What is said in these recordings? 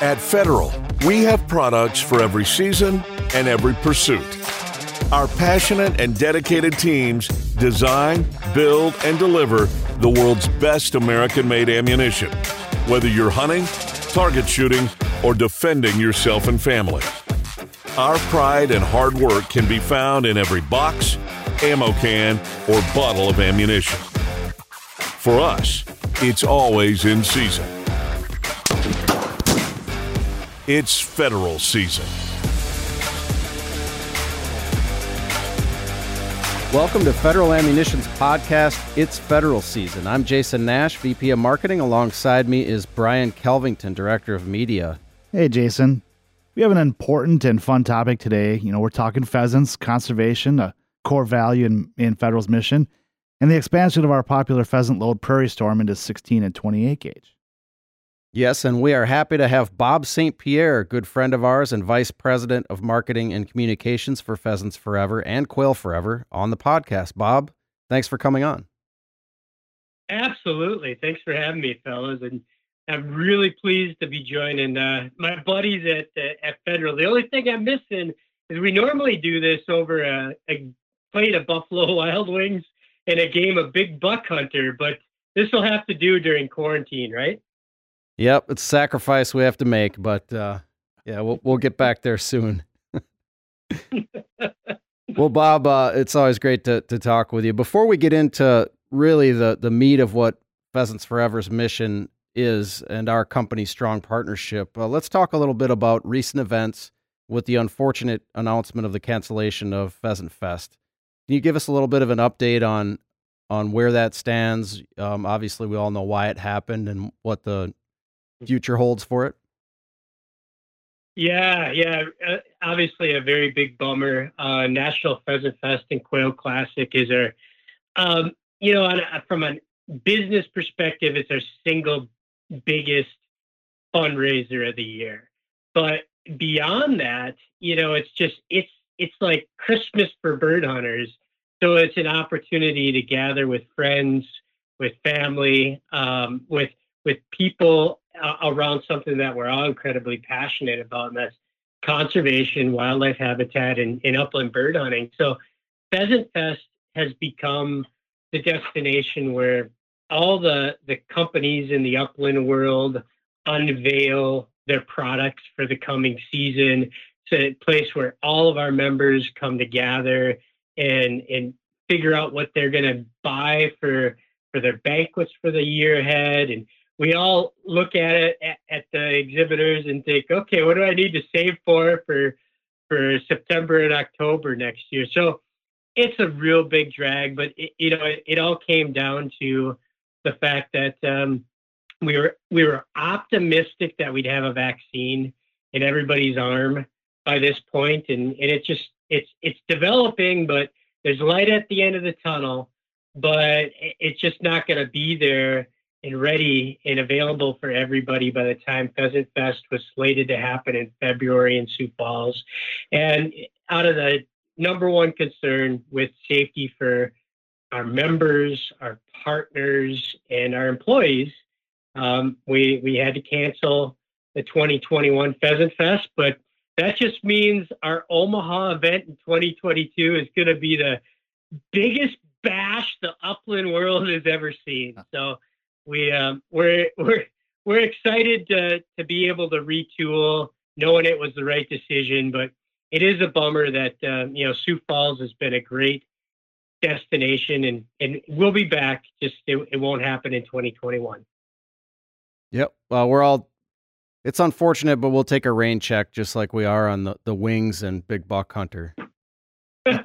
At Federal, we have products for every season and every pursuit. Our passionate and dedicated teams design, build, and deliver the world's best American made ammunition, whether you're hunting, target shooting, or defending yourself and family. Our pride and hard work can be found in every box, ammo can, or bottle of ammunition. For us, it's always in season. It's federal season. Welcome to Federal Ammunition's podcast, It's Federal Season. I'm Jason Nash, VP of Marketing. Alongside me is Brian Kelvington, Director of Media. Hey, Jason. We have an important and fun topic today. You know, we're talking pheasants, conservation, a core value in, in Federal's mission, and the expansion of our popular pheasant load Prairie Storm into 16 and 28 gauge. Yes, and we are happy to have Bob St. Pierre, good friend of ours and Vice President of Marketing and Communications for Pheasants Forever and Quail Forever, on the podcast. Bob, thanks for coming on. Absolutely. Thanks for having me, fellas. And I'm really pleased to be joining uh, my buddies at uh, at Federal. The only thing I'm missing is we normally do this over a, a plate of Buffalo Wild Wings and a game of Big Buck Hunter, but this will have to do during quarantine, right? Yep, it's a sacrifice we have to make, but uh, yeah, we'll we'll get back there soon. well, Bob, uh, it's always great to to talk with you. Before we get into really the the meat of what Pheasants Forever's mission is and our company's strong partnership, uh, let's talk a little bit about recent events with the unfortunate announcement of the cancellation of Pheasant Fest. Can you give us a little bit of an update on on where that stands? Um, obviously, we all know why it happened and what the future holds for it? Yeah, yeah. Uh, obviously, a very big bummer. Uh, National Pheasant Fest and Quail Classic is our, um, you know, on a, from a business perspective, it's our single biggest fundraiser of the year. But beyond that, you know, it's just it's it's like Christmas for bird hunters. So it's an opportunity to gather with friends, with family, um, with with people uh, around something that we're all incredibly passionate about, and that's conservation, wildlife habitat, and, and upland bird hunting. So, Pheasant Fest has become the destination where all the the companies in the upland world unveil their products for the coming season. It's a place where all of our members come together and and figure out what they're going to buy for for their banquets for the year ahead and we all look at it at, at, the exhibitors and think, okay, what do I need to save for for for September and October next year? So it's a real big drag, but it, you know, it, it, all came down to the fact that um, we were we were optimistic that we'd have a vaccine in everybody's arm by this point, and and it's just it's it's developing, but there's light at the end of the tunnel, but it's just not going to be there and ready and available for everybody by the time Pheasant Fest was slated to happen in February in Sioux Falls. And out of the number one concern with safety for our members, our partners, and our employees, um, we we had to cancel the 2021 Pheasant Fest, but that just means our Omaha event in 2022 is going to be the biggest bash the upland world has ever seen. So we um, we're we're we're excited to to be able to retool, knowing it was the right decision. But it is a bummer that um, you know Sioux Falls has been a great destination, and and we'll be back. Just it, it won't happen in 2021. Yep. Well, we're all. It's unfortunate, but we'll take a rain check just like we are on the, the wings and Big Buck Hunter. it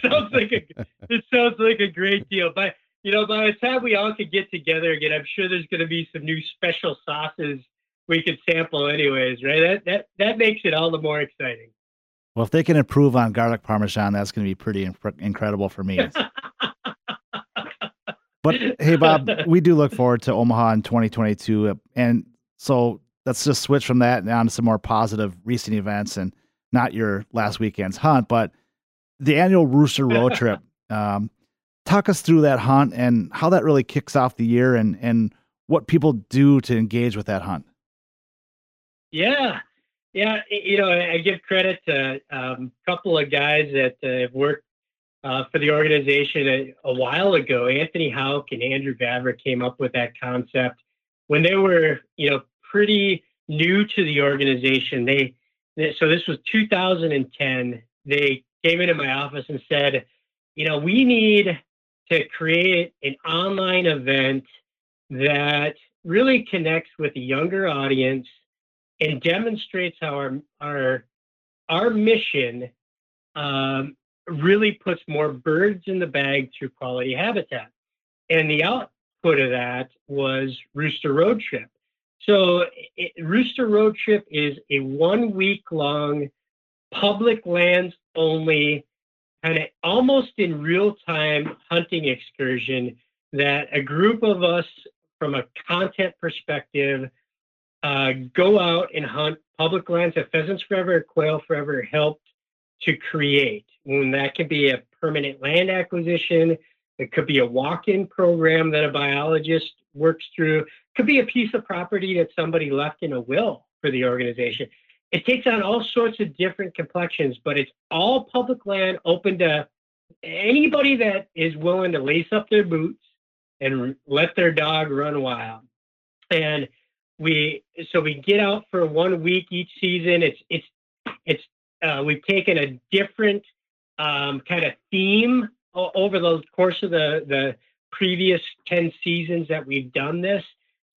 sounds like a it sounds like a great deal. But you know, by the time we all could get together again, I'm sure there's going to be some new special sauces we could sample, anyways. Right? That that that makes it all the more exciting. Well, if they can improve on garlic parmesan, that's going to be pretty inc- incredible for me. but hey, Bob, we do look forward to Omaha in 2022, and so let's just switch from that on to some more positive recent events and not your last weekend's hunt, but the annual Rooster Road Trip. Um, talk us through that hunt and how that really kicks off the year and and what people do to engage with that hunt. Yeah, yeah. You know, I give credit to a um, couple of guys that uh, have worked uh, for the organization a, a, while ago. Anthony Hauk and Andrew Vavra came up with that concept when they were, you know, pretty new to the organization. They, they so this was 2010. They came into my office and said, you know, we need to create an online event that really connects with a younger audience and demonstrates how our our our mission um, really puts more birds in the bag through quality habitat. And the output of that was Rooster Road Trip. So it, Rooster Road Trip is a one week long public lands only kind of almost in real time hunting excursion that a group of us from a content perspective uh, go out and hunt public lands that pheasants forever quail forever helped to create and that could be a permanent land acquisition it could be a walk-in program that a biologist works through it could be a piece of property that somebody left in a will for the organization it takes on all sorts of different complexions, but it's all public land open to anybody that is willing to lace up their boots and let their dog run wild. And we so we get out for one week each season. It's it's it's uh, we've taken a different um, kind of theme over the course of the the previous 10 seasons that we've done this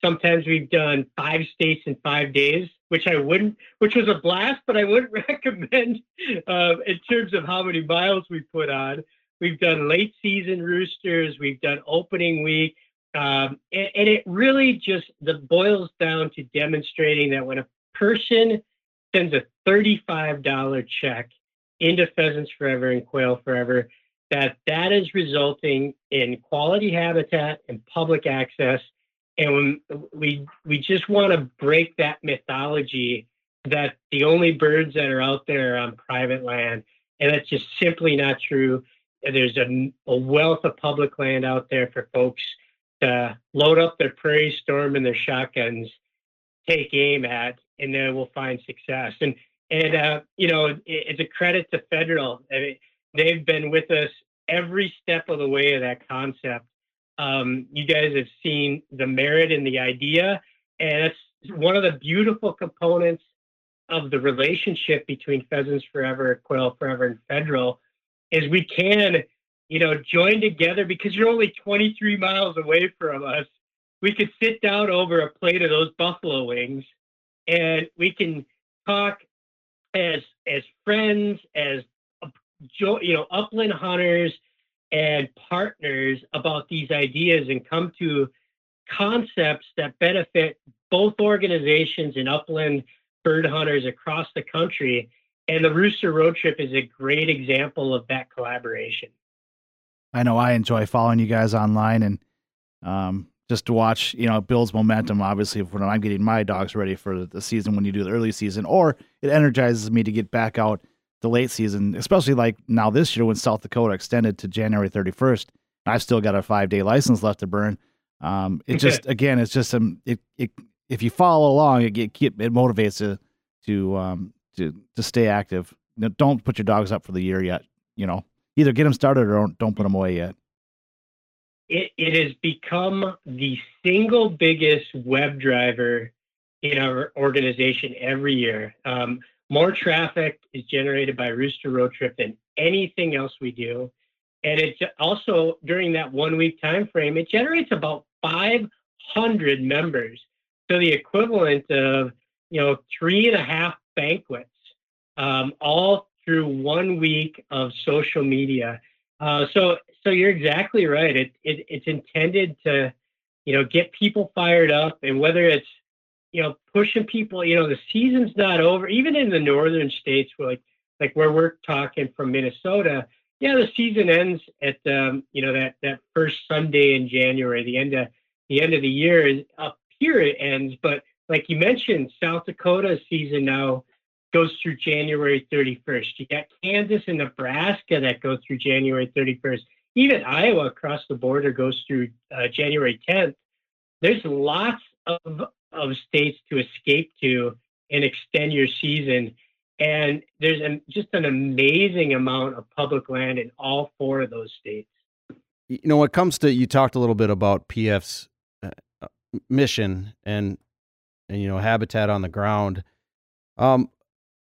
Sometimes we've done five states in five days, which I wouldn't, which was a blast, but I wouldn't recommend uh, in terms of how many miles we put on. We've done late season roosters, we've done opening week, um, and, and it really just the boils down to demonstrating that when a person sends a $35 check into Pheasants Forever and Quail Forever, that that is resulting in quality habitat and public access. And we we just want to break that mythology that the only birds that are out there are on private land. And that's just simply not true. There's a, a wealth of public land out there for folks to load up their prairie storm and their shotguns take aim at and then we'll find success. And and uh, you know it, it's a credit to federal I mean, they've been with us every step of the way of that concept um, you guys have seen the merit in the idea, and it's one of the beautiful components of the relationship between Pheasants Forever, Quail Forever, and Federal is we can, you know, join together because you're only 23 miles away from us. We could sit down over a plate of those buffalo wings, and we can talk as as friends, as you know, upland hunters, and partners about these ideas and come to concepts that benefit both organizations and upland bird hunters across the country. And the Rooster Road Trip is a great example of that collaboration. I know I enjoy following you guys online and um, just to watch, you know, it builds momentum, obviously, when I'm getting my dogs ready for the season when you do the early season, or it energizes me to get back out the late season, especially like now this year when South Dakota extended to January 31st. I've still got a five day license left to burn. Um, it just again, it's just some it, it if you follow along, it it, it motivates to to um to to stay active. don't put your dogs up for the year yet. You know, either get them started or don't, don't put them away yet. It it has become the single biggest web driver in our organization every year. Um, more traffic is generated by Rooster Road Trip than anything else we do. And it's also during that one week time frame, it generates about 500 members. So the equivalent of, you know, three and a half banquets, um, all through one week of social media. Uh, so, so you're exactly right. It, it, it's intended to, you know, get people fired up, and whether it's you know, pushing people, you know, the season's not over. Even in the northern states, where like like where we're talking from Minnesota, yeah, the season ends at um, you know that that first Sunday in January. The end of the end of the year is up here it ends, but like you mentioned, South Dakota's season now goes through January 31st. You got Kansas and Nebraska that go through January 31st. even Iowa across the border goes through uh, January 10th. There's lots of of states to escape to and extend your season. And there's an, just an amazing amount of public land in all four of those states. You know, when it comes to, you talked a little bit about PF's uh, uh, mission and, and, you know, habitat on the ground. Um,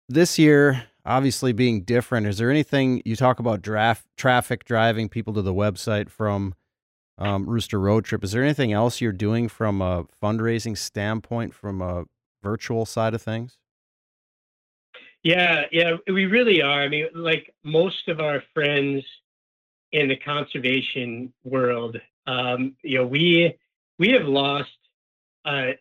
this year, obviously being different, is there anything you talk about draft traffic driving people to the website from um, Rooster Road Trip? Is there anything else you're doing from a fundraising standpoint, from a virtual side of things? Yeah, yeah, we really are. I mean, like most of our friends in the conservation world, um, you know, we we have lost uh,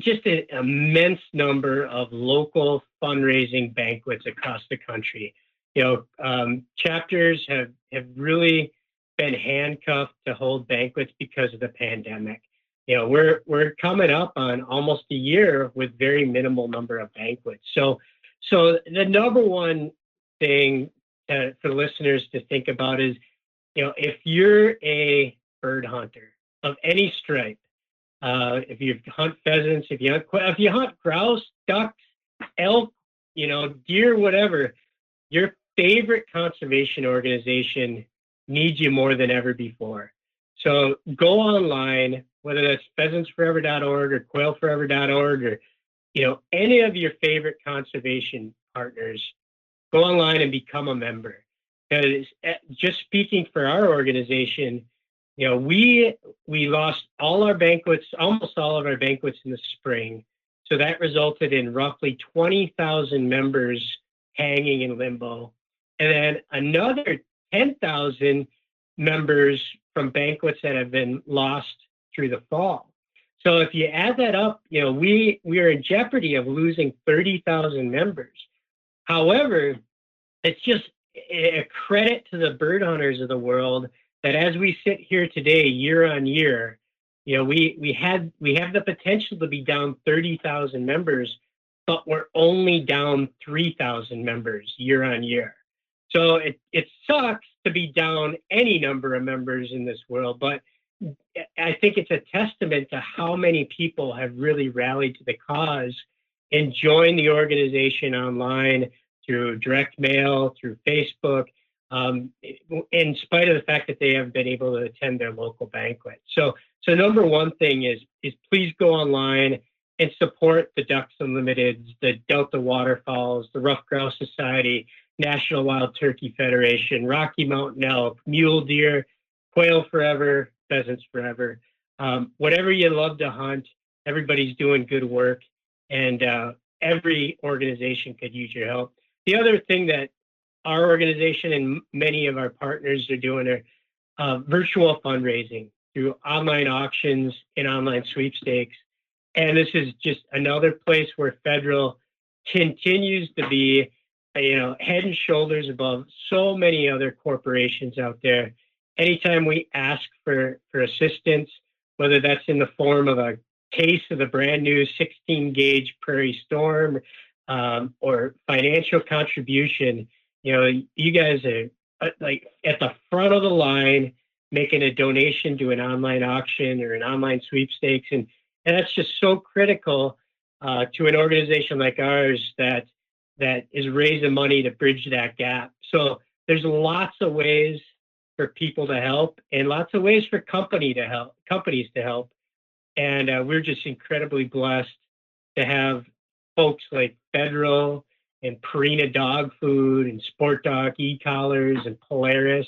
just an immense number of local fundraising banquets across the country. You know, um, chapters have have really been handcuffed to hold banquets because of the pandemic. You know, we're we're coming up on almost a year with very minimal number of banquets. So, so the number one thing to, for listeners to think about is, you know, if you're a bird hunter of any stripe, uh, if you hunt pheasants, if you hunt, if you hunt grouse, ducks, elk, you know, deer, whatever, your favorite conservation organization needs you more than ever before. So go online, whether that's pheasantsforever.org or quailforever.org or you know any of your favorite conservation partners. Go online and become a member. Because eh, just speaking for our organization, you know we we lost all our banquets, almost all of our banquets in the spring. So that resulted in roughly 20,000 members hanging in limbo. And then another 10,000 members from banquets that have been lost through the fall. So if you add that up, you know, we we are in jeopardy of losing 30,000 members. However, it's just a credit to the bird hunters of the world that as we sit here today, year on year, you know, we we had we have the potential to be down 30,000 members, but we're only down 3,000 members year on year. So it, it sucks to be down any number of members in this world, but I think it's a testament to how many people have really rallied to the cause and joined the organization online through direct mail, through Facebook, um, in spite of the fact that they haven't been able to attend their local banquet. So, so number one thing is is please go online and support the Ducks Unlimited, the Delta Waterfowls, the Ruffed Grouse Society, National Wild Turkey Federation, Rocky Mountain Elk, Mule Deer, Quail Forever, Pheasants Forever. Um, whatever you love to hunt, everybody's doing good work, and uh, every organization could use your help. The other thing that our organization and many of our partners are doing are uh, virtual fundraising through online auctions and online sweepstakes. And this is just another place where federal continues to be you know, head and shoulders above so many other corporations out there. Anytime we ask for, for assistance, whether that's in the form of a case of the brand new 16 gauge Prairie Storm um, or financial contribution, you know, you guys are uh, like at the front of the line making a donation to an online auction or an online sweepstakes. And, and that's just so critical uh, to an organization like ours that that is raising money to bridge that gap. So there's lots of ways for people to help and lots of ways for company to help companies to help. And uh, we're just incredibly blessed to have folks like Federal and Purina Dog Food and Sport Dog e-collars and Polaris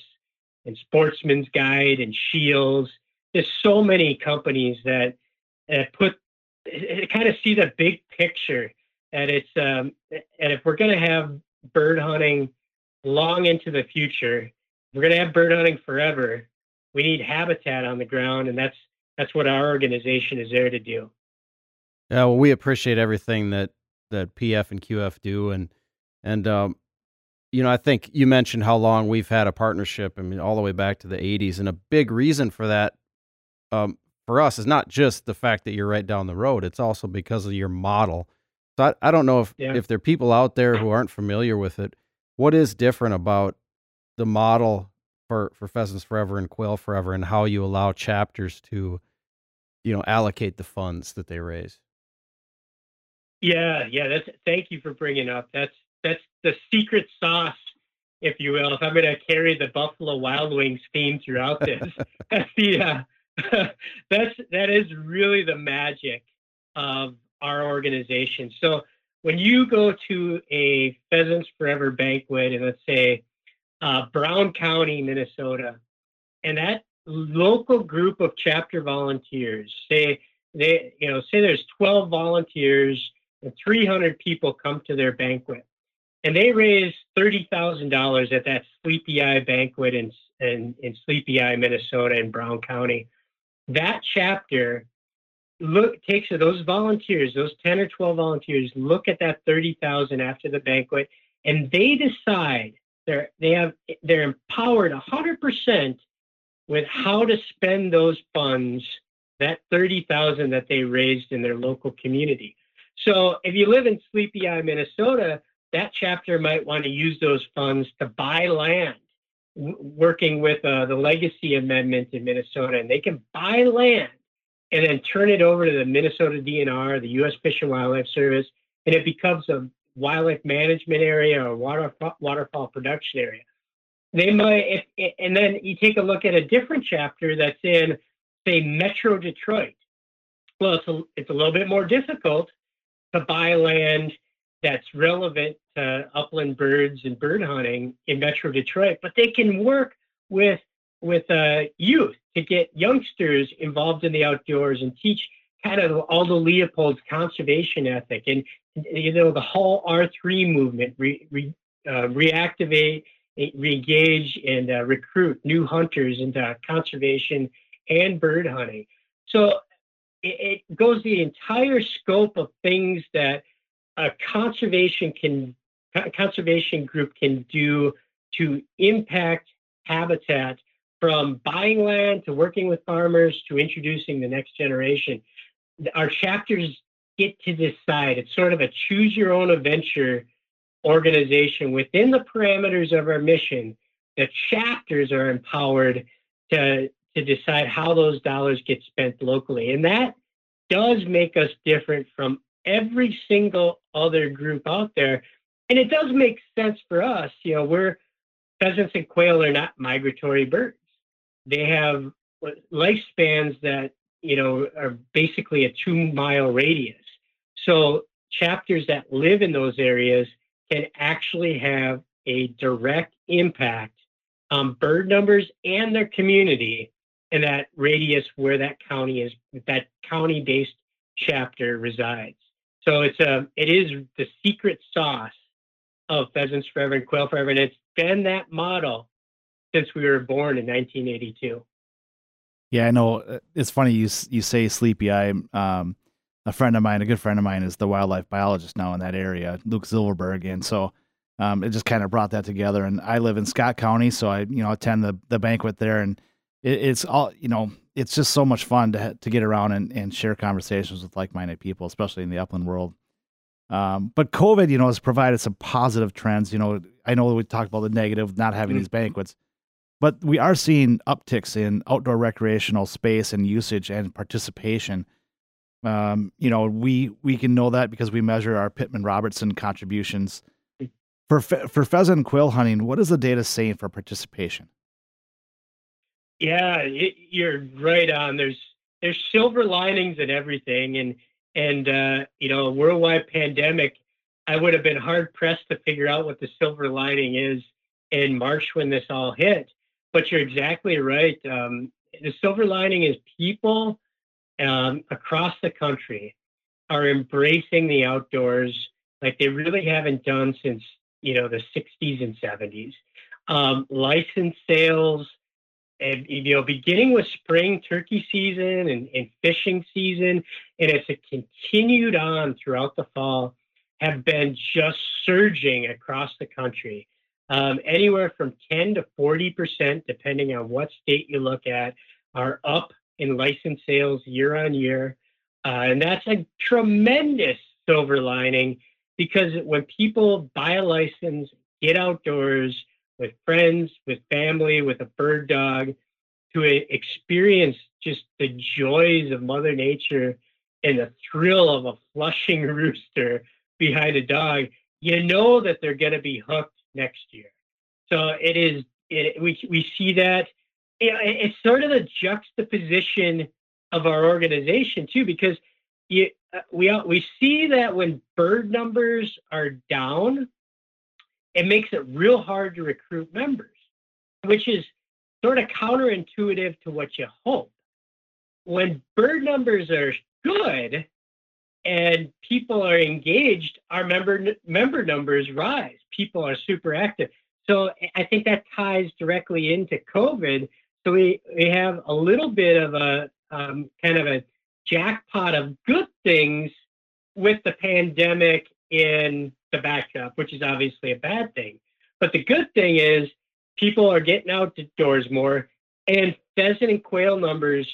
and Sportsman's Guide and Scheels. There's so many companies that, put kind of see the big picture and it's um, and if we're going to have bird hunting long into the future, we're going to have bird hunting forever. We need habitat on the ground, and that's that's what our organization is there to do. Yeah, well, we appreciate everything that that PF and QF do, and and um, you know, I think you mentioned how long we've had a partnership. I mean, all the way back to the '80s, and a big reason for that, um, for us, is not just the fact that you're right down the road. It's also because of your model so I, I don't know if, yeah. if there are people out there who aren't familiar with it. What is different about the model for for Pheasants Forever and Quail Forever, and how you allow chapters to, you know, allocate the funds that they raise. Yeah, yeah. That's thank you for bringing up. That's that's the secret sauce, if you will. If I'm going to carry the Buffalo Wild Wings theme throughout this, that's the uh, that's that is really the magic of our organization. So when you go to a Pheasants Forever banquet and let's say uh, Brown County, Minnesota, and that local group of chapter volunteers say they you know say there's 12 volunteers and 300 people come to their banquet and they raise $30,000 at that Sleepy Eye banquet in, in, in Sleepy Eye, Minnesota in Brown County. That chapter look takes those volunteers, those 10 or 12 volunteers, look at that 30,000 after the banquet and they decide they're they have they're empowered 100% with how to spend those funds that 30,000 that they raised in their local community. So if you live in Sleepy Eye, Minnesota, that chapter might want to use those funds to buy land, w- working with uh, the Legacy Amendment in Minnesota, and they can buy land and then turn it over to the Minnesota DNR, the U.S. Fish and Wildlife Service, and it becomes a wildlife management area or waterfowl, waterfowl production area. They might, if, and then you take a look at a different chapter that's in, say, Metro Detroit. Well, it's a, it's a little bit more difficult to buy land that's relevant to upland birds and bird hunting in Metro Detroit, but they can work with with uh, youth to get youngsters involved in the outdoors and teach kind of Aldo Leopold's conservation ethic and you know the whole R3 movement, re, re, uh, reactivate, reengage, and uh, recruit new hunters into conservation and bird hunting. So it, it goes the entire scope of things that a conservation can conservation group can do to impact habitat from buying land to working with farmers to introducing the next generation. Our chapters get to decide. It's sort of a choose your own adventure organization within the parameters of our mission. The chapters are empowered to, to decide how those dollars get spent locally. And that does make us different from every single other group out there. And it does make sense for us. You know, we're pheasants and quail are not migratory birds. They have lifespans that, you know, are basically a two mile radius. So chapters that live in those areas can actually have a direct impact on bird numbers and their community in that radius where that county is, that county based chapter resides. So it's a, it is the secret sauce of Pheasants Forever and Quail Forever, and it's been that model since we were born in 1982. Yeah, I know. Uh, it's funny you you say Sleepy Eye. Um, a friend of mine, a good friend of mine, is the wildlife biologist now in that area, Luke Silverberg, and so um, it just kind of brought that together. And I live in Scott County, so I you know attend the the banquet there, and it, it's all you know it's just so much fun to to get around and, and share conversations with like minded people, especially in the upland world. Um, but COVID, you know, has provided some positive trends. You know, I know we talked about the negative, not having mm-hmm. these banquets, but we are seeing upticks in outdoor recreational space and usage and participation. Um, you know, we we can know that because we measure our Pittman Robertson contributions for fe- for pheasant and quail hunting. What is the data saying for participation? Yeah, it, you're right on. There's there's silver linings in everything, and and uh, you know, a worldwide pandemic. I would have been hard pressed to figure out what the silver lining is in March when this all hit. But you're exactly right. Um, the silver lining is people um, across the country are embracing the outdoors like they really haven't done since you know the 60s and 70s. Um, license sales and you know, beginning with spring turkey season and, and fishing season, and it's a continued on throughout the fall, have been just surging across the country. Um, anywhere from 10 to 40 percent, depending on what state you look at, are up in license sales year on year, uh, and that's a tremendous silver lining because when people buy a license, get outdoors, with friends, with family, with a bird dog, to experience just the joys of Mother Nature and the thrill of a flushing rooster behind a dog, you know that they're going to be hooked next year. So it is. It, we we see that. It's sort of the juxtaposition of our organization too, because you, uh, we we see that when bird numbers are down, it makes it real hard to recruit members, which is sort of counterintuitive to what you hope. When bird numbers are good and people are engaged, our member member numbers rise. People are super active. So I think that ties directly into COVID. So we, we have a little bit of a um, kind of a jackpot of good things with the pandemic in the backdrop, which is obviously a bad thing. But the good thing is people are getting outdoors more, and pheasant and quail numbers,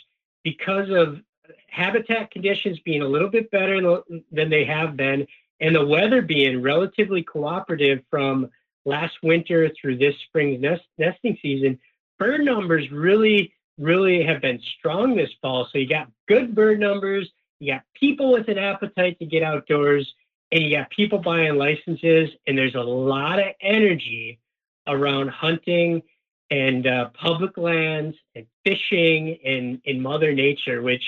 because of habitat conditions being a little bit better than they have been, and the weather being relatively cooperative from last winter through this spring's nest, nesting season, bird numbers really, really have been strong this fall. So you got good bird numbers, you got people with an appetite to get outdoors, and you got people buying licenses, and there's a lot of energy around hunting and uh, public lands and fishing and in Mother Nature, which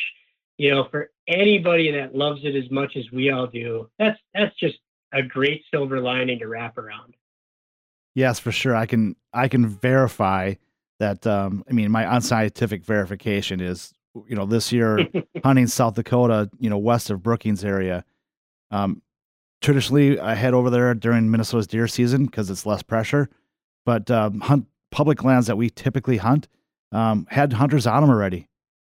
you know, for anybody that loves it as much as we all do, that's that's just a great silver lining to wrap around. Yes, for sure. I can I can verify that. Um, I mean, my unscientific verification is, you know, this year hunting South Dakota, you know, west of Brookings area. Um, traditionally, I head over there during Minnesota's deer season because it's less pressure. But um, hunt public lands that we typically hunt um, had hunters on them already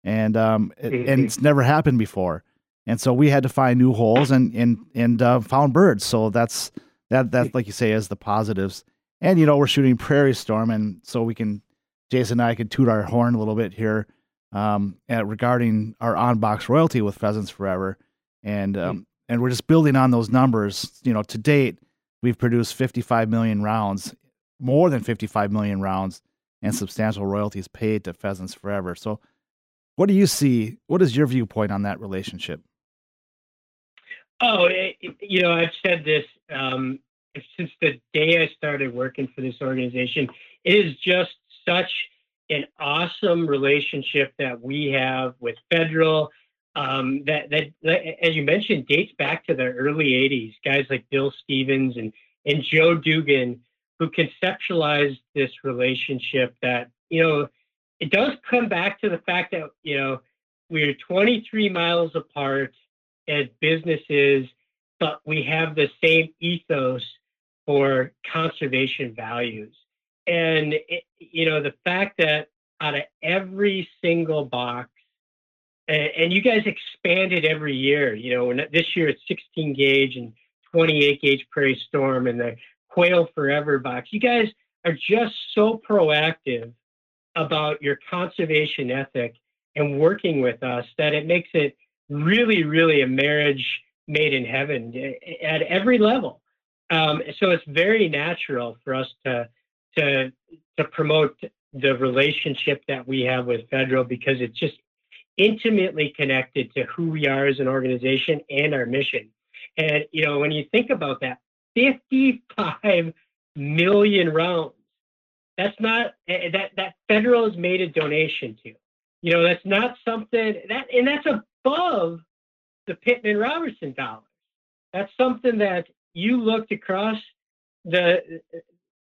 and um, it, and mm-hmm. it's never happened before. And so we had to find new holes and and and uh, found birds. So that's that that like you say is the positives. And you know we're shooting Prairie Storm, and so we can Jason and I can toot our horn a little bit here um, at, regarding our on box royalty with Pheasants Forever, and um. And we're just building on those numbers. You know, to date we've produced 55 million rounds, more than 55 million rounds, and substantial royalties paid to Pheasants Forever. So what do you see? What is your viewpoint on that relationship? Oh, it, you know, I've said this um, since the day I started working for this organization. It is just such an awesome relationship that we have with federal. Um, that, that, that, as you mentioned, dates back to the early '80s. Guys like Bill Stevens and and Joe Dugan, who conceptualized this relationship. That you know, it does come back to the fact that you know we're 23 miles apart as businesses, but we have the same ethos for conservation values. And it, you know the fact that out of every single box, and, and you guys expanded every year. You know, this year it's 16 gauge and 28 gauge Prairie Storm and the Quail Forever box. You guys are just so proactive about your conservation ethic and working with us that it makes it really, really a marriage made in heaven at every level. Um, so it's very natural for us to to to promote the relationship that we have with federal because it's just intimately connected to who we are as an organization and our mission. And you know, when you think about that, 55 million rounds that's not eh, eh, that that federal has made a donation to. You know, that's not something that and that's above the Pittman Robertson dollars. That's something that you looked across the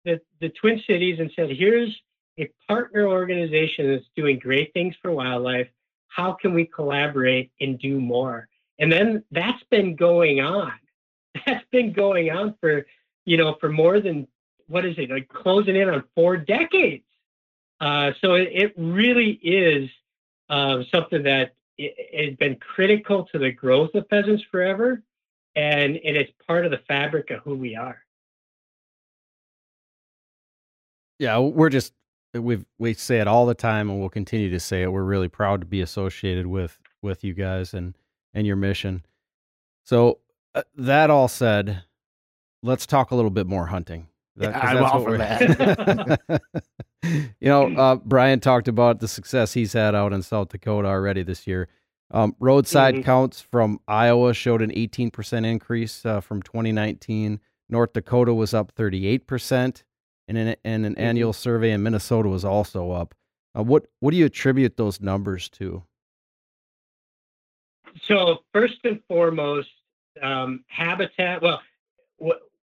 the the Twin Cities and said, here's a partner organization that's doing great things for wildlife. How can we collaborate and do more? And then that's been going on. That's been going on for, you know, for more than what is it like closing in on four decades. Uh, so it, it, really is uh, something that has been critical to the growth of Pheasants Forever, and, and it's part of the fabric of who we are. Yeah, we're just we we say it all the time, and we'll continue to say it. We're really proud to be associated with with you guys and and your mission. So uh, that all said, let's talk a little bit more hunting That, Yeah, I'm all for that. you know, uh, Brian talked about the success he's had out in South Dakota already this year. Um, roadside Mhm. counts from Iowa showed an 18% increase uh, from 2019. North Dakota was up 38%, and an, and an Mhm. annual survey in Minnesota was also up. Uh, what what do you attribute those numbers to? So first and foremost, um, habitat. Well,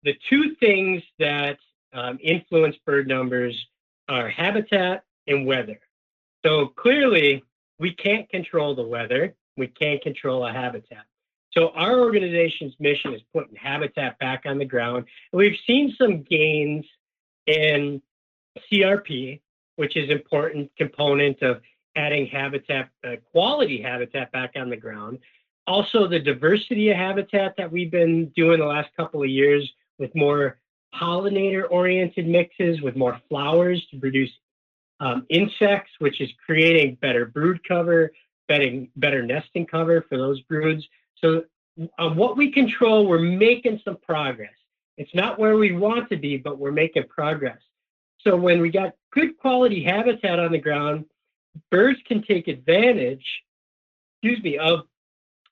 the two things that um, influence bird numbers are habitat and weather. So clearly, we can't control the weather. We can't control a habitat. So our organization's mission is putting habitat back on the ground. And we've seen some gains in CRP, which is important component of adding habitat, uh, quality habitat back on the ground. Also, the diversity of habitat that we've been doing the last couple of years with more pollinator oriented mixes, with more flowers to produce um, insects, which is creating better brood cover, better, better nesting cover for those broods. So, on what we control, we're making some progress. It's not where we want to be, but we're making progress. So, when we got good quality habitat on the ground, birds can take advantage, excuse me, of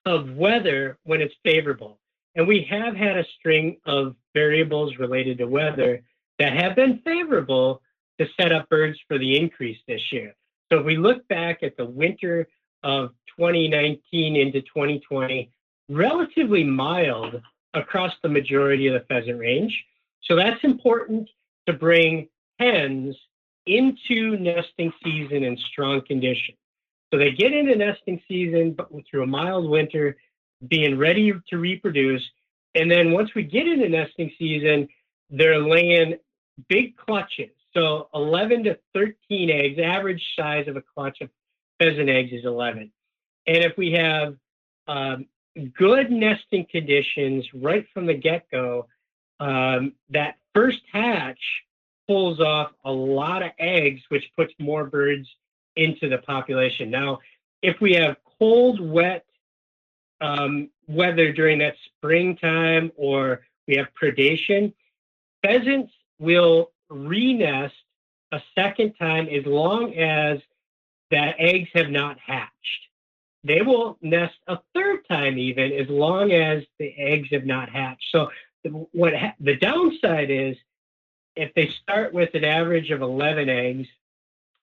of weather when it's favorable. And we have had a string of variables related to weather that have been favorable to set up birds for the increase this year. So if we look back at the winter of 2019 into 2020, relatively mild across the majority of the pheasant range. So that's important to bring hens into nesting season in strong condition. So they get into nesting season but through a mild winter, being ready to reproduce. And then once we get into nesting season, they're laying big clutches. So 11 to 13 eggs, average size of a clutch of pheasant eggs is 11. And if we have um, good nesting conditions right from the get go, um, that first hatch pulls off a lot of eggs, which puts more birds into the population. Now, if we have cold, wet um, weather during that springtime or we have predation, pheasants will re-nest a second time as long as that eggs have not hatched. They will nest a third time even as long as the eggs have not hatched. So what ha- the downside is if they start with an average of 11 eggs,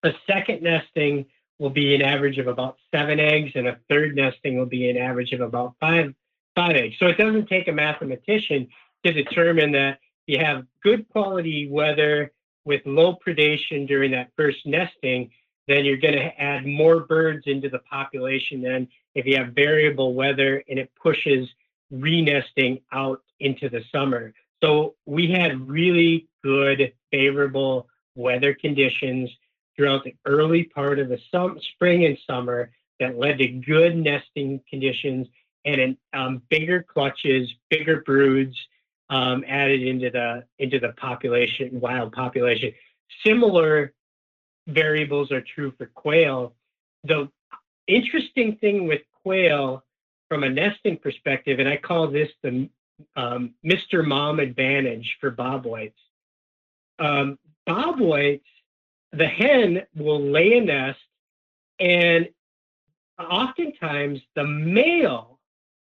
a second nesting will be an average of about seven eggs, and a third nesting will be an average of about five five eggs. So it doesn't take a mathematician to determine that you have good quality weather with low predation during that first nesting, then you're going to add more birds into the population than if you have variable weather and it pushes re-nesting out into the summer. So we had really good, favorable weather conditions throughout the early part of the sum, spring and summer that led to good nesting conditions and um, bigger clutches, bigger broods um, added into the into the population, wild population. Similar variables are true for quail. The interesting thing with quail from a nesting perspective, and I call this the um, Mr. Mom advantage for bobwhites. Um, bobwhites, the hen will lay a nest, and oftentimes the male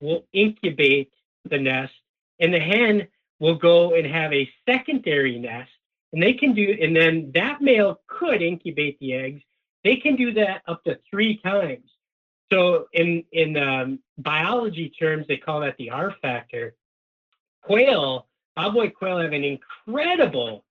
will incubate the nest, and the hen will go and have a secondary nest. And they can do, and then that male could incubate the eggs. They can do that up to three times. So in in um, biology terms, they call that the R factor. Quail, bobwhite quail have an incredible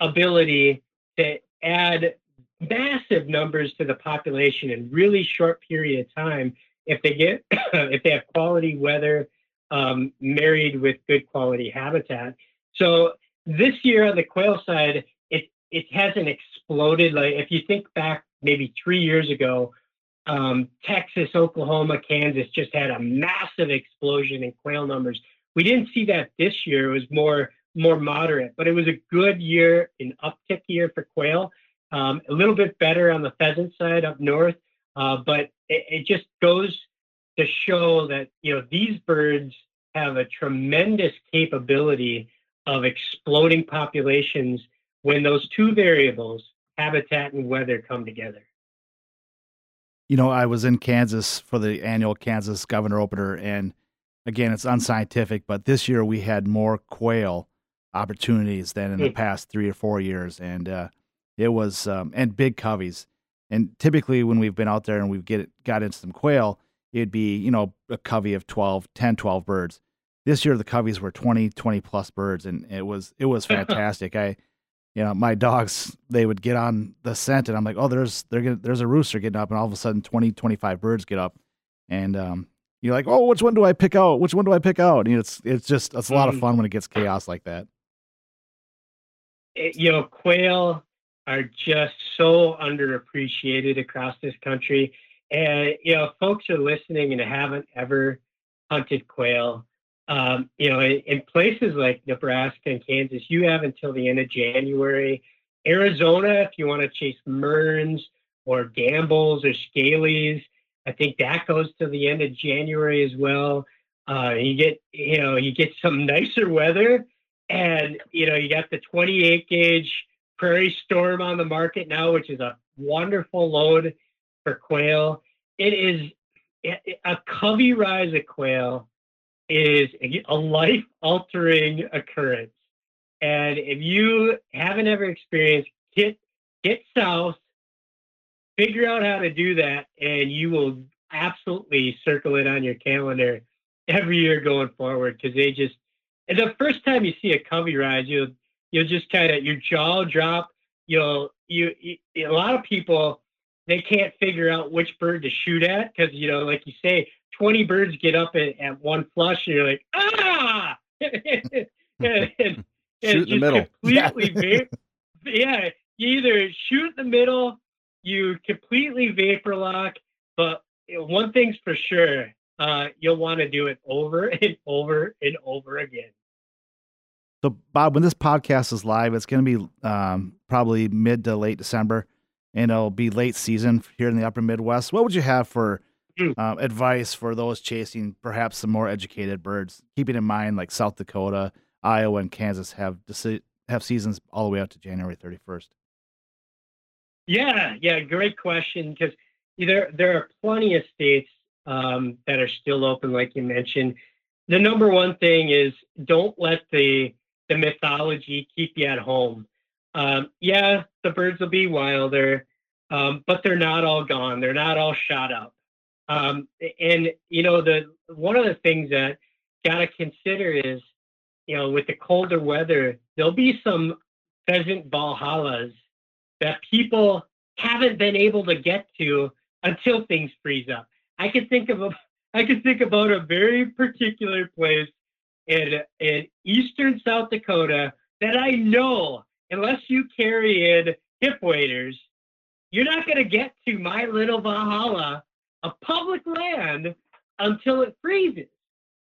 ability to add massive numbers to the population in really short period of time if they get if they have quality weather um, married with good quality habitat. So this year on the quail side, it it hasn't exploded. Like if you think back maybe three years ago, um, Texas, Oklahoma, Kansas just had a massive explosion in quail numbers. We didn't see that this year. It was more more moderate, but it was a good year, an uptick year for quail. Um, a little bit better on the pheasant side up north, uh, but it, it just goes to show that you know these birds have a tremendous capability of exploding populations when those two variables, habitat and weather, come together. You know, I was in Kansas for the annual Kansas Governor Opener, and again, it's unscientific, but this year we had more quail opportunities than in the hmm. past three or four years, and uh, it was um, and big coveys. And typically, when we've been out there and we've get got into some quail, it'd be you know a covey of 12, 10, 12 birds. This year the coveys were 20, 20 plus birds, and it was it was fantastic. I you know, my dogs, they would get on the scent and I'm like, oh, there's, they're gonna, there's a rooster getting up. And all of a sudden 20, 25 birds get up. And, um, you're like, oh, which one do I pick out? Which one do I pick out? And it's, it's just, it's a lot of mm. fun when it gets chaos like that. It, you know, quail are just so underappreciated across this country. And, you know, folks are listening and haven't ever hunted quail um, you know, in, in, places like Nebraska and Kansas, you have until the end of January. Arizona, if you want to chase Mearns or Gambel's or scalies, I think that goes to the end of January as well. Uh, you get, you know, you get some nicer weather, and you know, you got the 28 gauge Prairie Storm on the market now, which is a wonderful load for quail. It is a covey rise of quail is a life altering occurrence. And if you haven't ever experienced, get get south, figure out how to do that, and you will absolutely circle it on your calendar every year going forward because they just and the first time you see a covey rise, you'll you'll just kind of your jaw drop. You'll you, you a lot of people they can't figure out which bird to shoot at because you know, like you say, 20 birds get up at, at one flush and you're like, ah! and, and, shoot in the middle. Completely yeah. yeah. You either shoot in the middle, you completely vapor lock, but one thing's for sure, uh, you'll want to do it over and over and over again. So, Bob, when this podcast is live, it's going to be um, probably mid to late December, and it'll be late season here in the upper Midwest. What would you have for um, advice for those chasing perhaps some more educated birds, keeping in mind like South Dakota, Iowa, and Kansas have have seasons all the way out to January 31st? Yeah, yeah, great question because there there are plenty of states um, that are still open, like you mentioned. The number one thing is don't let the the mythology keep you at home. Um, yeah, the birds will be wilder, um, but they're not all gone. They're not all shot up. Um, and you know, the one of the things that got to consider is, you know, with the colder weather, there'll be some pheasant valhallas that people haven't been able to get to until things freeze up. I can think of a, I can think about a very particular place in in eastern South Dakota that I know, unless you carry in hip waders, you're not going to get to my little Valhalla a public land until it freezes.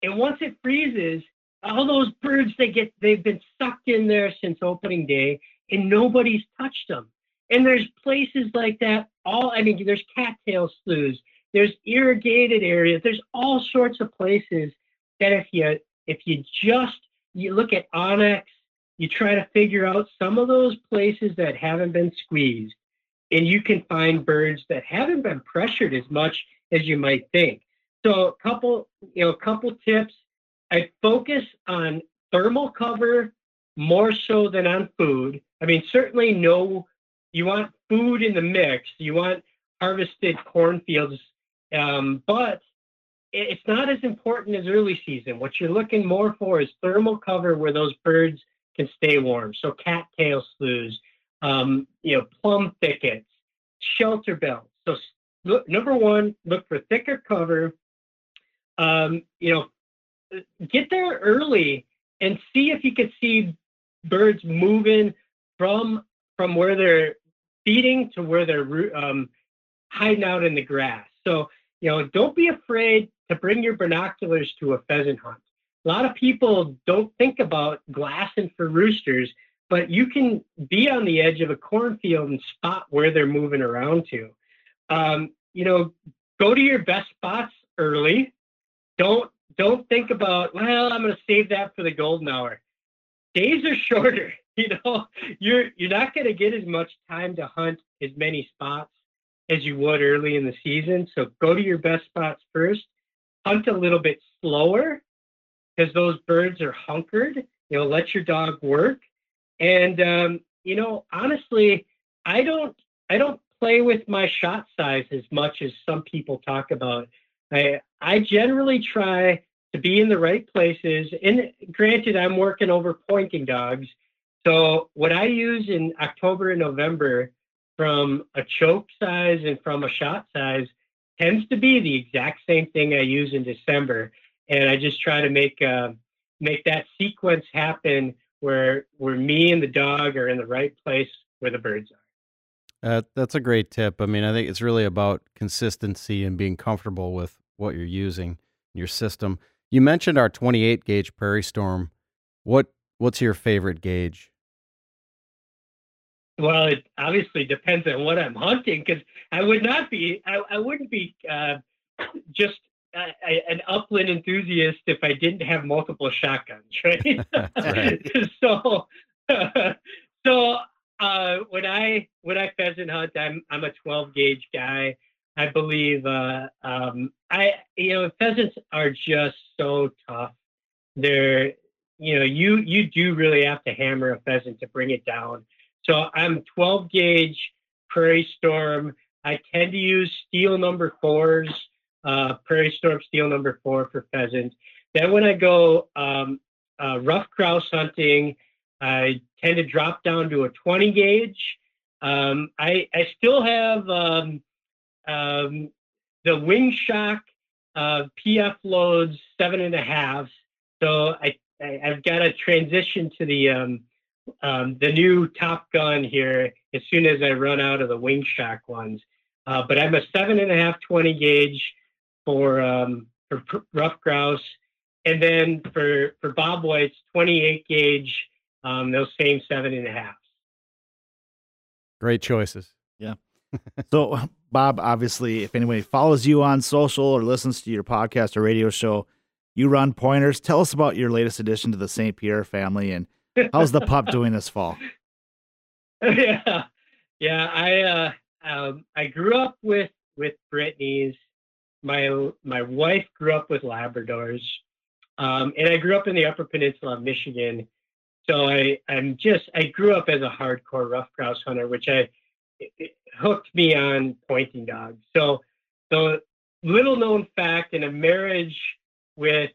And once it freezes, all those birds they get they've been sucked in there since opening day and nobody's touched them. And there's places like that all I mean there's cattail sloughs, there's irrigated areas, there's all sorts of places that if you if you just you look at onX, you try to figure out some of those places that haven't been squeezed and you can find birds that haven't been pressured as much as you might think. So a couple, you know, a couple tips. I focus on thermal cover more so than on food. I mean, certainly no, you want food in the mix. You want harvested cornfields, um, but it's not as important as early season. What you're looking more for is thermal cover where those birds can stay warm. So cattail sloughs, um, you know, plum thickets, shelter belts. So look, number one, look for thicker cover. Um, you know, get there early and see if you can see birds moving from from where they're feeding to where they're um, hiding out in the grass. So you know, don't be afraid to bring your binoculars to a pheasant hunt. A lot of people don't think about glassing for roosters but you can be on the edge of a cornfield and spot where they're moving around to. Um, you know, go to your best spots early. Don't don't think about well, I'm going to save that for the golden hour. days are shorter. You know, you're you're not going to get as much time to hunt as many spots as you would early in the season. So go to your best spots first. Hunt a little bit slower because those birds are hunkered. You know, let your dog work. And um, you know, honestly, I don't I don't play with my shot size as much as some people talk about. I I generally try to be in the right places. And granted, I'm working over pointing dogs. So what I use in October and November from a choke size and from a shot size tends to be the exact same thing I use in December. And I just try to make uh, make that sequence happen where where me and the dog are in the right place where the birds are. Uh, that's a great tip. I mean, I think it's really about consistency and being comfortable with what you're using your system. You mentioned our 28 gauge Prairie Storm. What what's your favorite gauge? Well, it obviously depends on what I'm hunting because I would not be, I, I wouldn't be uh, just uh, an upland enthusiast if I didn't have multiple shotguns, right? right. so, so uh, when I when I pheasant hunt, I'm I'm a 12 gauge guy. I believe uh, um, I you know pheasants are just so tough. They're you know you you do really have to hammer a pheasant to bring it down. So I'm 12 gauge Prairie Storm. I tend to use steel number fours, uh, Prairie Storm steel number four for pheasants. Then when I go um, uh, ruffed grouse hunting, I tend to drop down to a 20 gauge. Um, I, I still have um, um, the Wing-Shok uh, PF loads seven and a half. So I, I have got to transition to the um, um, the new Top Gun here as soon as I run out of the Wing-Shok ones. Uh, but I'm a seven and a half 20 gauge for um, for ruffed grouse, and then for for Bob Whites 28 gauge um, those same seven and a half. Great choices. Yeah. so, Bob, obviously, if anybody follows you on social or listens to your podcast or radio show, you run pointers. Tell us about your latest addition to the St. Pierre family and how's the pup doing this fall? Yeah, yeah. I uh, um, I grew up with with Brittany's. My my wife grew up with Labradors, um, and I grew up in the Upper Peninsula of Michigan. So I, I'm just, I grew up as a hardcore ruffed grouse hunter, which I hooked me on pointing dogs. So the little known fact in a marriage with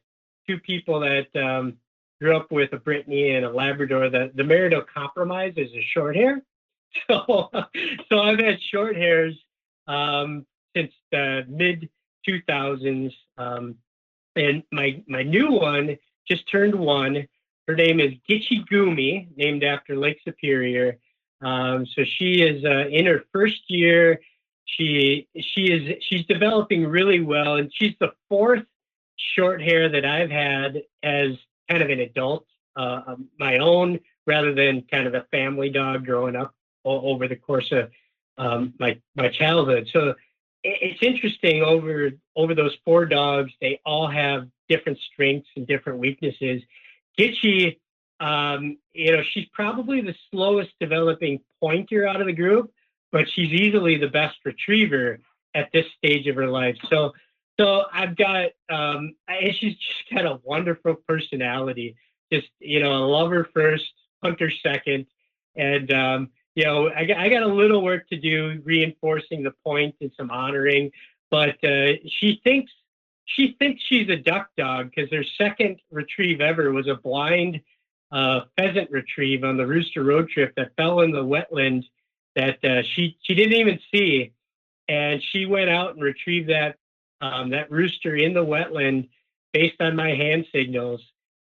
two people that um, grew up with a Brittany and a Labrador, the, the marital compromise is a short hair. So, so I've had short hairs um, since the mid 2000s. Um, and my, my new one just turned one her name is Gitchy Gumi, named after Lake Superior. Um, so she is uh, in her first year. She she is she's developing really well, and she's the fourth short hair that I've had as kind of an adult, uh, um, my own, rather than kind of a family dog growing up over the course of um, my my childhood. So it's interesting over over those four dogs, they all have different strengths and different weaknesses. Gitchy, um, you know, she's probably the slowest developing pointer out of the group, but she's easily the best retriever at this stage of her life. So, so I've got, um, and she's just got a wonderful personality. Just, you know, a lover first, hunter second, and um, you know, I, I got a little work to do reinforcing the point and some honoring, but uh, she thinks she thinks she's a duck dog because her second retrieve ever was a blind uh, pheasant retrieve on the Rooster Road trip that fell in the wetland that uh, she she didn't even see, and she went out and retrieved that um, that rooster in the wetland based on my hand signals.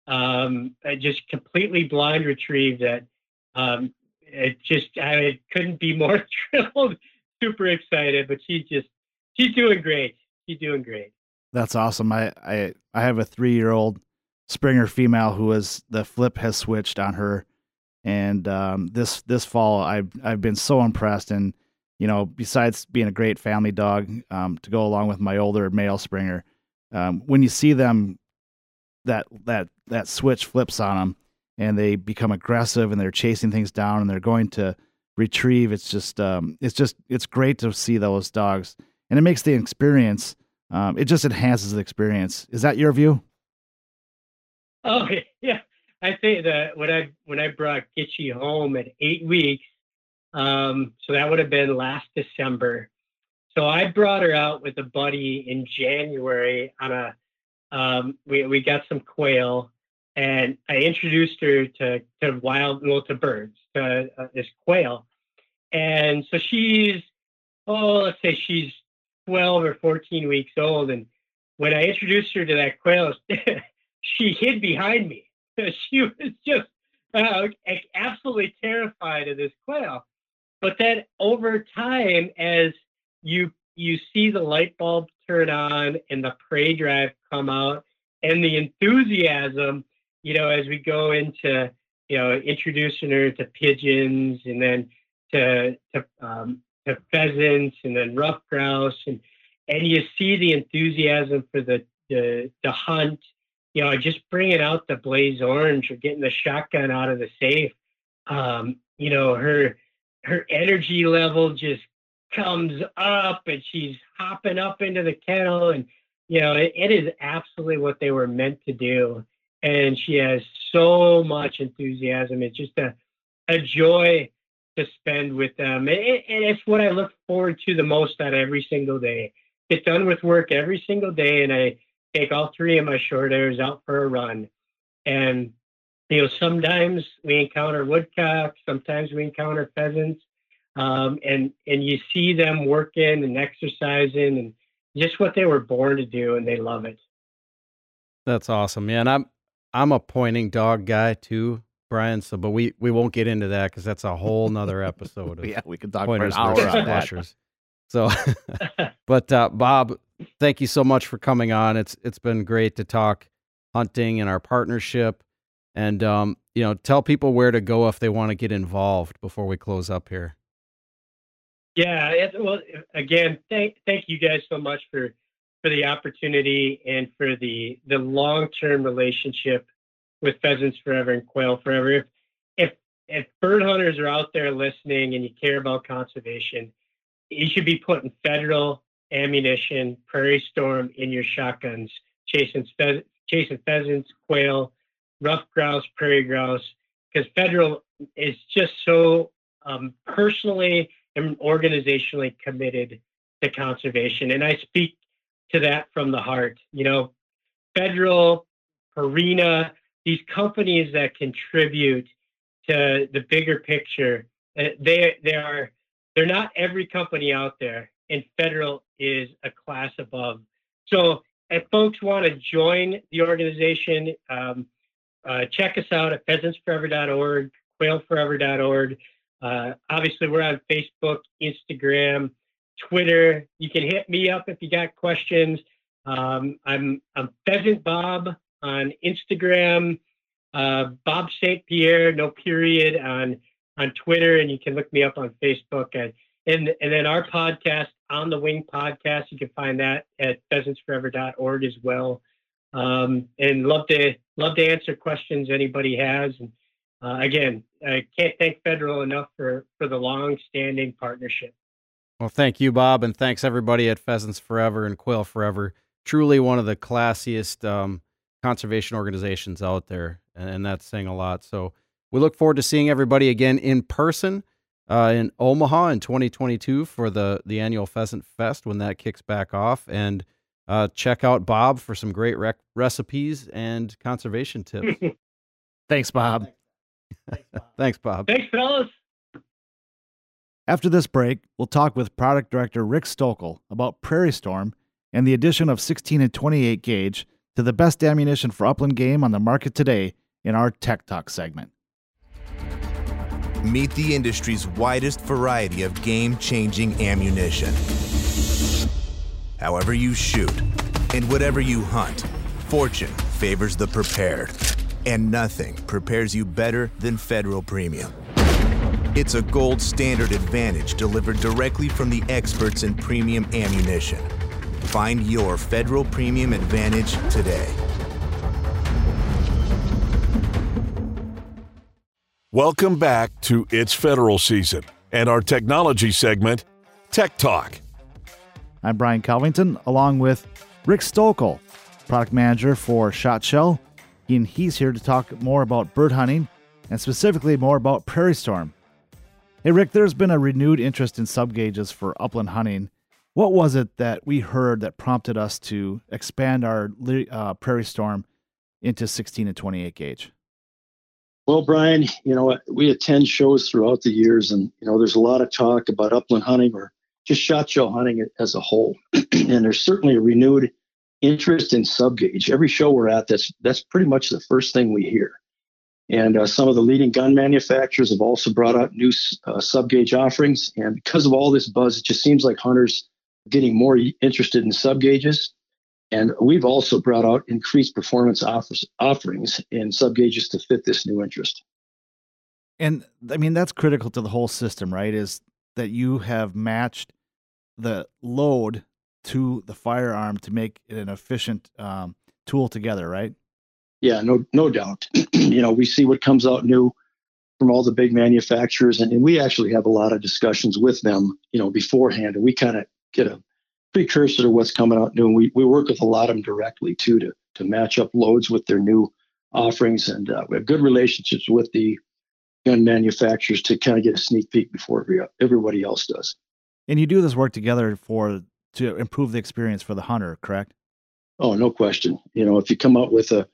Um, just completely blind retrieve that. Um, it just I couldn't be more thrilled, super excited. But she's just she's doing great. She's doing great. That's awesome. I I I have a three year old Springer female who is the flip has switched on her, and um, this this fall I've I've been so impressed. And you know, besides being a great family dog um, to go along with my older male Springer, um, when you see them that that that switch flips on them, and they become aggressive and they're chasing things down and they're going to retrieve. It's just um, it's just it's great to see those dogs, and it makes the experience. Um, it just enhances the experience. Is that your view? Oh yeah, I think that when I when I brought Gitchy home at eight weeks, um, so that would have been last December. So I brought her out with a buddy in January on a um, we we got some quail, and I introduced her to to wild well to birds to uh, this quail, and so she's oh let's say she's 12 or 14 weeks old, and when I introduced her to that quail, she hid behind me. She was just uh, absolutely terrified of this quail. But then over time, as you you see the light bulb turn on and the prey drive come out and the enthusiasm, you know, as we go into you know introducing her to pigeons and then to to um, to pheasants and then ruffed grouse and and you see the enthusiasm for the the, the hunt you know, just bringing out the blaze orange or getting the shotgun out of the safe, um, you know, her her energy level just comes up and she's hopping up into the kennel and you know it, it is absolutely what they were meant to do and she has so much enthusiasm it's just a, a joy to spend with them and, and it's what i look forward to the most on every single day get done with work every single day and i take all three of my short hairs out for a run. And, you know, sometimes we encounter woodcock, sometimes we encounter pheasants. Um, and, and you see them working and exercising and just what they were born to do, and they love it. That's awesome, man. I'm, I'm a pointing dog guy too, Brian. So, but we, we won't get into that because that's a whole nother episode. Of yeah, we could talk for an hour on that. So, but uh, Bob, thank you so much for coming on. It's it's been great to talk hunting and our partnership, and um, you know, tell people where to go if they want to get involved before we close up here. Yeah, it, well, again, thank thank you guys so much for for the opportunity and for the the long term relationship with Pheasants Forever and Quail Forever. If, if if bird hunters are out there listening and you care about conservation, you should be putting federal ammunition, prairie storm in your shotguns, chasing, phe- chasing pheasants, quail, ruffed grouse, prairie grouse, because federal is just so um, personally and organizationally committed to conservation. And I speak to that from the heart. You know, federal, Purina, these companies that contribute to the bigger picture, uh, they they are they're not every company out there, and federal is a class above. So if folks want to join the organization, um, uh, check us out at pheasantsforever.org, quailforever.org. Uh, obviously, we're on Facebook, Instagram, Twitter. You can hit me up if you got questions. Um, I'm, I'm Pheasant Bob on Instagram, uh, Bob St. Pierre, no period on on Twitter, and you can look me up on Facebook. And and, and then our podcast, On the Wing podcast, you can find that at pheasantsforever.org as well. Um, and love to love to answer questions anybody has. And uh, again, I can't thank Federal enough for for the long standing partnership. Well, thank you, Bob, and thanks everybody at Pheasants Forever and Quail Forever. Truly one of the classiest um, conservation organizations out there, and that's saying a lot. So we look forward to seeing everybody again in person uh, in Omaha in 2022 for the the annual Pheasant Fest when that kicks back off. And uh, check out Bob for some great rec- recipes and conservation tips. Thanks, Bob. Thanks, Bob. Thanks, fellas. After this break, we'll talk with product director Rick Stokel about Prairie Storm and the addition of 16 and 28 gauge to the best ammunition for upland game on the market today in our Tech Talk segment. Meet the industry's widest variety of game changing ammunition. However, you shoot and whatever you hunt, fortune favors the prepared. And nothing prepares you better than Federal Premium. It's a gold standard advantage delivered directly from the experts in premium ammunition. Find your Federal Premium Advantage today. Welcome back to It's Federal Season and our technology segment, Tech Talk. I'm Brian Covington, along with Rick Stokel, product manager for ShotShell, and he's here to talk more about bird hunting and specifically more about Prairie Storm. Hey, Rick, there's been a renewed interest in subgauges for upland hunting. What was it that we heard that prompted us to expand our uh, Prairie Storm into 16 and 28 gauge? Well, Brian, you know, we attend shows throughout the years, and you know, there's a lot of talk about upland hunting or just shot shell hunting as a whole. and there's certainly a renewed interest in subgauge. Every show we're at, that's that's pretty much the first thing we hear. And uh, some of the leading gun manufacturers have also brought out new uh, subgauge offerings. And because of all this buzz, it just seems like hunters getting more interested in subgauges. And we've also brought out increased performance offers, offerings in subgauges to fit this new interest. And I mean, that's critical to the whole system, right? Is that you have matched the load to the firearm to make it an efficient um, tool together, right? Yeah, no, no doubt. you know, we see what comes out new from all the big manufacturers, and, and we actually have a lot of discussions with them, you know, beforehand, and we kind of get a precursor to what's coming out new. And we, we work with a lot of them directly too to to match up loads with their new offerings, and uh, we have good relationships with the gun manufacturers to kind of get a sneak peek before every, everybody else does. And you do this work together for to improve the experience for the hunter, correct? Oh, no question. You know, if you come out with a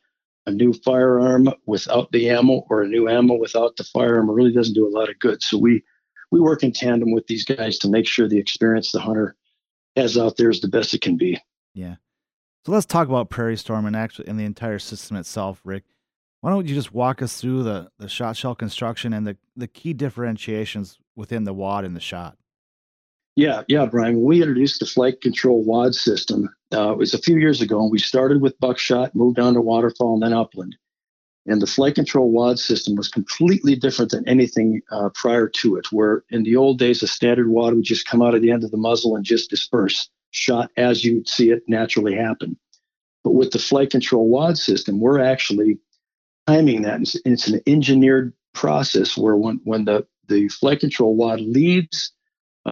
a new firearm without the ammo or a new ammo without the firearm, really doesn't do a lot of good. So we we work in tandem with these guys to make sure the experience the hunter has out there is the best it can be. Yeah. So let's talk about Prairie Storm and actually and the entire system itself, Rick. Why don't you just walk us through the, the shot shell construction and the, the key differentiations within the wad and the shot? Yeah, yeah, Brian. When we introduced the FliteControl wad system, uh, it was a few years ago, and we started with buckshot, moved on to waterfowl, and then upland. And the FliteControl wad system was completely different than anything uh, prior to it, where in the old days, a standard wad would just come out of the end of the muzzle and just disperse, shot as you'd see it naturally happen. But with the FliteControl wad system, we're actually timing that. It's, it's an engineered process where when, when the, the FliteControl wad leaves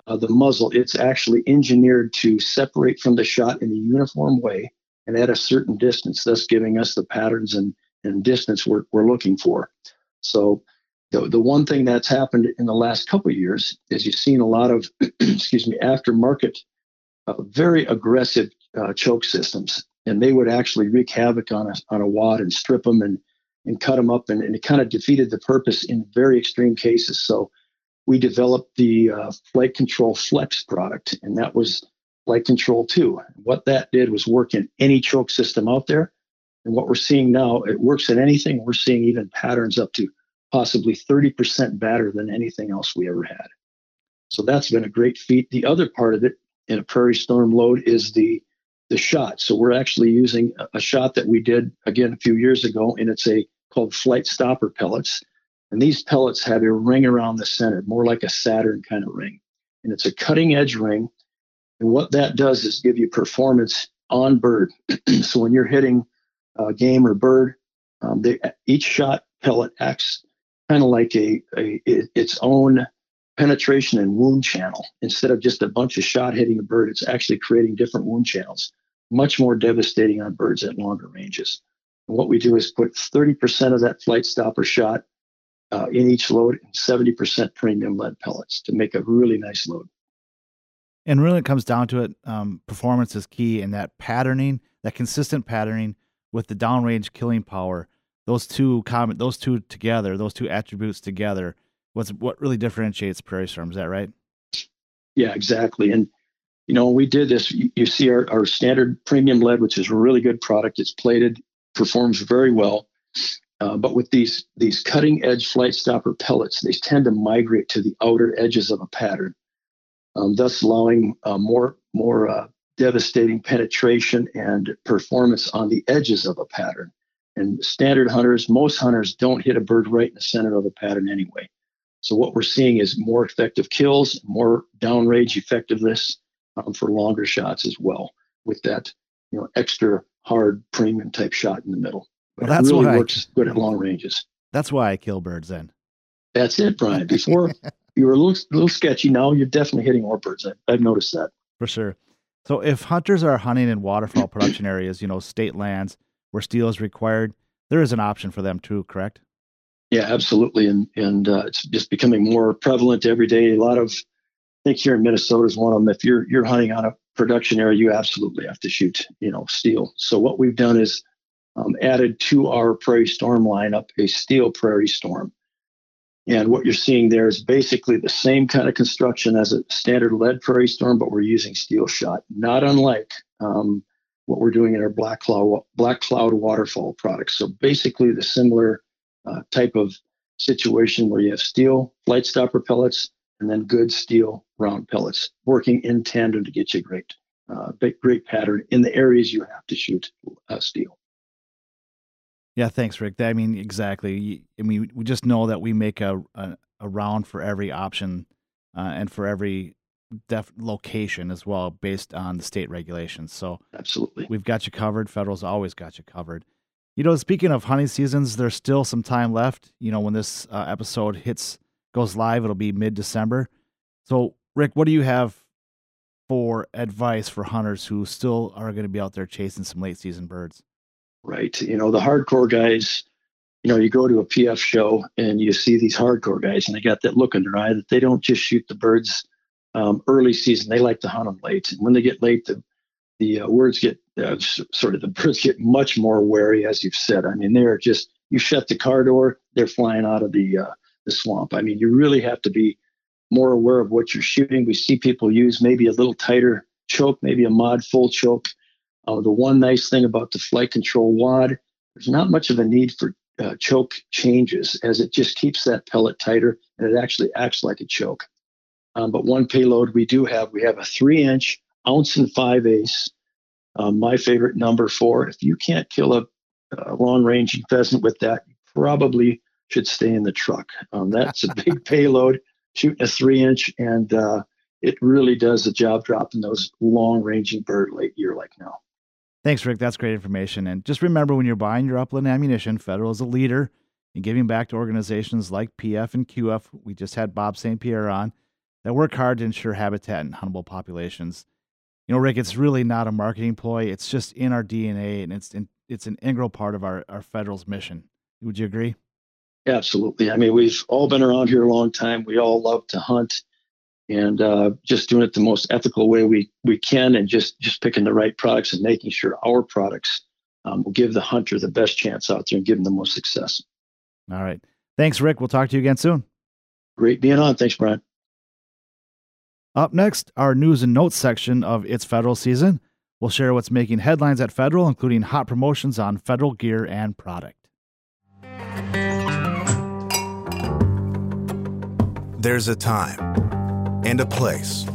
uh, the muzzle, it's actually engineered to separate from the shot in a uniform way and at a certain distance, thus giving us the patterns and and distance we're, we're looking for. So the, the one thing that's happened in the last couple years is you've seen a lot of, excuse me, aftermarket, uh, very aggressive uh, choke systems, and they would actually wreak havoc on a, on a wad and strip them and, and cut them up, and, and it kind of defeated the purpose in very extreme cases. So we developed the uh, FliteControl Flex product, and that was FliteControl 2. What that did was work in any choke system out there and what we're seeing now, it works in anything. We're seeing even patterns up to possibly 30% better than anything else we ever had. So that's been a great feat. The other part of it in a prairie storm load is the the shot. So we're actually using a, shot that we did again a few years ago, and it's a called Flitestopper pellets. And these pellets have a ring around the center, more like a Saturn kind of ring. And it's a cutting edge ring. And what that does is give you performance on bird. so when you're hitting uh, game or bird. Um, they, each shot pellet acts kind of like a, a its own penetration and wound channel. Instead of just a bunch of shot hitting a bird, it's actually creating different wound channels, much more devastating on birds at longer ranges. And what we do is put 30% of that Flitestopper shot uh, in each load and 70% premium lead pellets to make a really nice load. And really, it comes down to it. Um, performance is key and that patterning, that consistent patterning with the downrange killing power, those two common, those two together, those two attributes together, what's what really differentiates Prairie Storm. Is that right? Yeah, exactly. And you know, we did this. You, you see our, our standard premium lead, which is a really good product. It's plated, performs very well. Uh, but with these these cutting edge Flitestopper pellets, they tend to migrate to the outer edges of a pattern, um, thus allowing uh, more more uh, devastating penetration and performance on the edges of a pattern. And standard hunters, most hunters don't hit a bird right in the center of a pattern anyway. So what we're seeing is more effective kills, more downrange effectiveness um, for longer shots as well, with that you know extra hard premium type shot in the middle. But well, that's it really why works I, good at long ranges. That's why I kill birds then. That's it, Brian. Before you were a little, little sketchy. Now you're definitely hitting more birds. I, I've noticed that. For sure. So if hunters are hunting in waterfowl production areas, you know, state lands where steel is required, there is an option for them too, correct? Yeah, absolutely. And and uh, it's just becoming more prevalent every day. A lot of I think here in Minnesota is one of them. If you're you're hunting on a production area, you absolutely have to shoot, you know, steel. So what we've done is um, added to our Prairie Storm lineup a steel Prairie Storm. And what you're seeing there is basically the same kind of construction as a standard lead Prairie Storm, but we're using steel shot, not unlike um, what we're doing in our Black Cloud, Black Cloud waterfowl products. So basically the similar uh, type of situation where you have steel Flitestopper pellets and then good steel round pellets working in tandem to get you great, uh, great pattern in the areas you have to shoot uh, steel. Yeah, thanks, Rick. I mean, exactly. I mean, we just know that we make a a, a round for every option uh, and for every def- location as well, based on the state regulations. So, absolutely, we've got you covered. Federal's always got you covered. You know, speaking of hunting seasons, there's still some time left. You know, when this uh, episode hits goes live, it'll be mid December. So, Rick, what do you have for advice for hunters who still are going to be out there chasing some late season birds? Right? You know, the hardcore guys, you know, you go to a PF show and you see these hardcore guys and they got that look in their eye that they don't just shoot the birds um, early season. They like to hunt them late. And when they get late, the, the uh, words get uh, sort of the birds get much more wary, as you've said. I mean, they're just, you shut the car door, they're flying out of the, uh, the swamp. I mean, you really have to be more aware of what you're shooting. We see people use maybe a little tighter choke, maybe a mod full choke uh, the one nice thing about the FliteControl wad, there's not much of a need for uh, choke changes as it just keeps that pellet tighter and it actually acts like a choke. Um, but one payload we do have, we have a three inch ounce and five ace. Um, my favorite number four. If you can't kill a, a long ranging pheasant with that, you probably should stay in the truck. Um, that's a big payload, shooting a three inch, and uh, it really does the job dropping those long ranging bird late year like now. Thanks, Rick. That's great information. And just remember when you're buying your upland ammunition, Federal is a leader in giving back to organizations like PF and QF. We just had Bob St. Pierre on that work hard to ensure habitat and huntable populations. You know, Rick, it's really not a marketing ploy. It's just in our DNA and it's in, it's an integral part of our, our Federal's mission. Would you agree? Absolutely. I mean, we've all been around here a long time. We all love to hunt and uh, just doing it the most ethical way we we can, and just just picking the right products and making sure our products um, will give the hunter the best chance out there and give them the most success. All right. Thanks, Rick. We'll talk to you again soon. Great being on. Thanks, Brian. Up next, our news and notes section of It's Federal Season. We'll share what's making headlines at Federal, including hot promotions on federal gear and product. There's a time and a place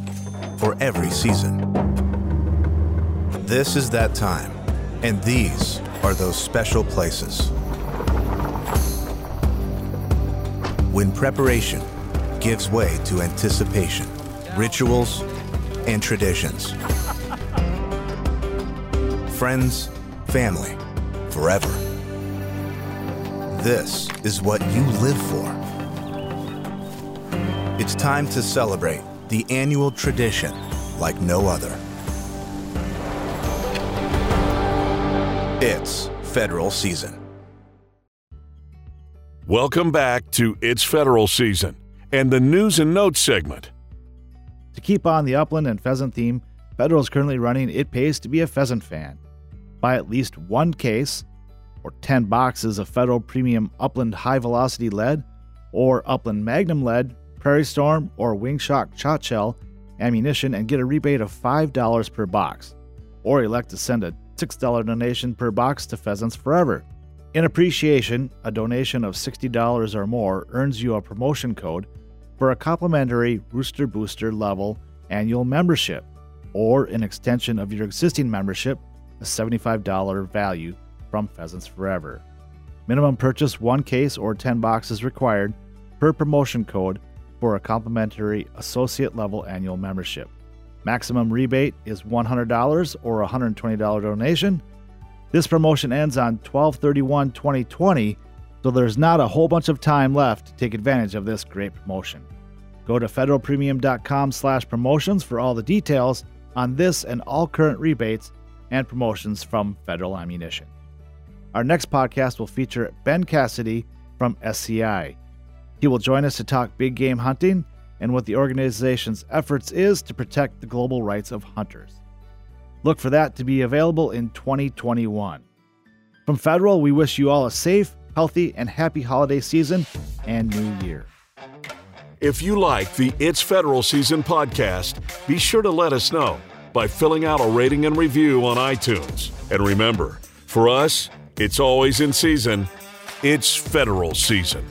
for every season. This is that time, and these are those special places. When preparation gives way to anticipation, rituals, and traditions. Friends, family, forever. This is what you live for. It's time to celebrate the annual tradition like no other. It's federal season. Welcome back to It's Federal Season and the News and Notes segment. To keep on the upland and pheasant theme, Federal is currently running It Pays to Be a Pheasant Fan. Buy at least one case or 10 boxes of Federal Premium Upland High Velocity Lead or Upland Magnum Lead Prairie Storm, or Wing-Shok Shot Shell ammunition and get a rebate of $5 per box. Or elect to send a $6 donation per box to Pheasants Forever. In appreciation, a donation of $60 or more earns you a promotion code for a complimentary Rooster Booster level annual membership, or an extension of your existing membership, a $75 value from Pheasants Forever. Minimum purchase one case or 10 boxes required per promotion code for a complimentary associate level annual membership. Maximum rebate is $100 or $120 donation. This promotion ends on 12 2020 so there's not a whole bunch of time left to take advantage of this great promotion. Go to federalpremium.com slash promotions for all the details on this and all current rebates and promotions from Federal Ammunition. Our next podcast will feature Ben Cassidy from SCI. He will join us to talk big game hunting and what the organization's efforts is to protect the global rights of hunters. Look for that to be available in 2021. From Federal, we wish you all a safe, healthy, and happy holiday season and new year. If you like the It's Federal Season podcast, be sure to let us know by filling out a rating and review on iTunes. And remember, for us, it's always in season, it's federal season.